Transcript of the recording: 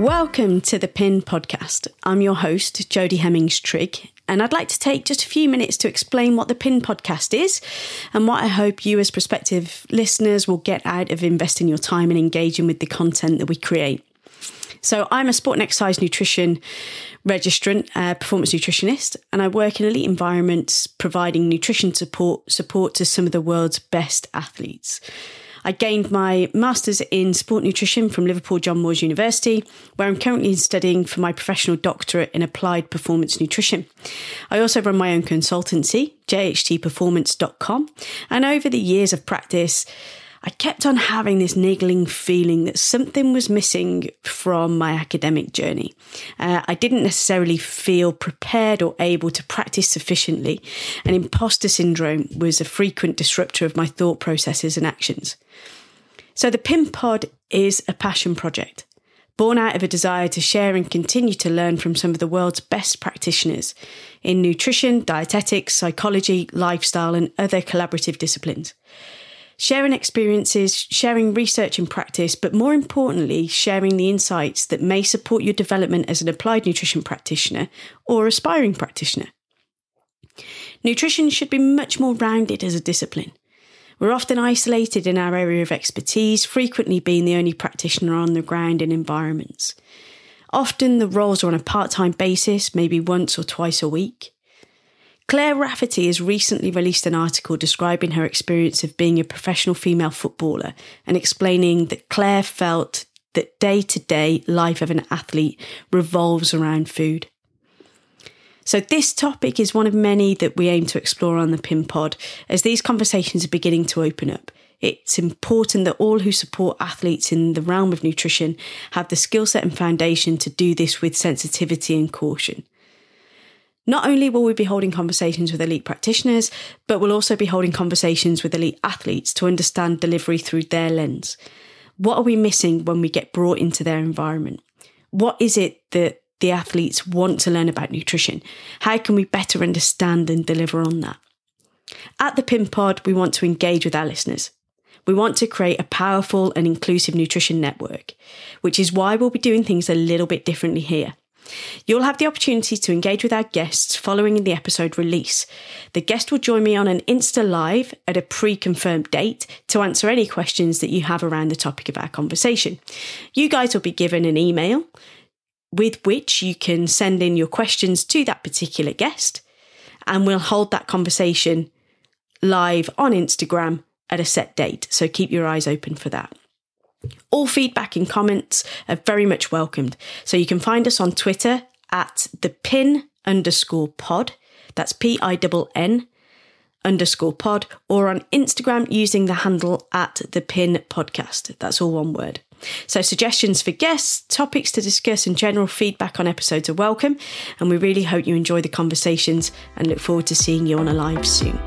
Welcome to the PINN podcast. I'm your host, Jodie Hemmings Trigg, and I'd like to take just a few minutes to explain what the PINN podcast is and what I hope you, as prospective listeners, will get out of investing your time and engaging with the content that we create. So, I'm a sport and exercise nutrition registrant, uh, performance nutritionist, and I work in elite environments providing nutrition support support to some of the world's best athletes. I gained my master's in sport nutrition from Liverpool John Moores University, where I'm currently studying for my professional doctorate in applied performance nutrition. I also run my own consultancy, jhtperformance.com, and over the years of practice, I kept on having this niggling feeling that something was missing from my academic journey. Uh, I didn't necessarily feel prepared or able to practice sufficiently, and imposter syndrome was a frequent disruptor of my thought processes and actions. So, the PINN Pod is a passion project born out of a desire to share and continue to learn from some of the world's best practitioners in nutrition, dietetics, psychology, lifestyle, and other collaborative disciplines sharing experiences, sharing research and practice, but more importantly, sharing the insights that may support your development as an applied nutrition practitioner or aspiring practitioner. Nutrition should be much more rounded as a discipline. We're often isolated in our area of expertise, frequently being the only practitioner on the ground in environments. Often the roles are on a part time basis, maybe once or twice a week. Claire Rafferty has recently released an article describing her experience of being a professional female footballer and explaining that Claire felt that day to day life of an athlete revolves around food. So, this topic is one of many that we aim to explore on the PINN pod as these conversations are beginning to open up. It's important that all who support athletes in the realm of nutrition have the skill set and foundation to do this with sensitivity and caution. Not only will we be holding conversations with elite practitioners, but we'll also be holding conversations with elite athletes to understand delivery through their lens. What are we missing when we get brought into their environment? What is it that the athletes want to learn about nutrition? How can we better understand and deliver on that? At the PINN Pod, we want to engage with our listeners. We want to create a powerful and inclusive nutrition network, which is why we'll be doing things a little bit differently here. You'll have the opportunity to engage with our guests following the episode release. The guest will join me on an Insta Live at a pre confirmed date to answer any questions that you have around the topic of our conversation. You guys will be given an email with which you can send in your questions to that particular guest, and we'll hold that conversation live on Instagram at a set date. So keep your eyes open for that. All feedback and comments are very much welcomed. So you can find us on Twitter at the pin underscore pod. That's P I N N underscore pod or on Instagram using the handle at the pin podcast. That's all one word. So suggestions for guests, topics to discuss and general feedback on episodes are welcome. And we really hope you enjoy the conversations and look forward to seeing you on a live soon.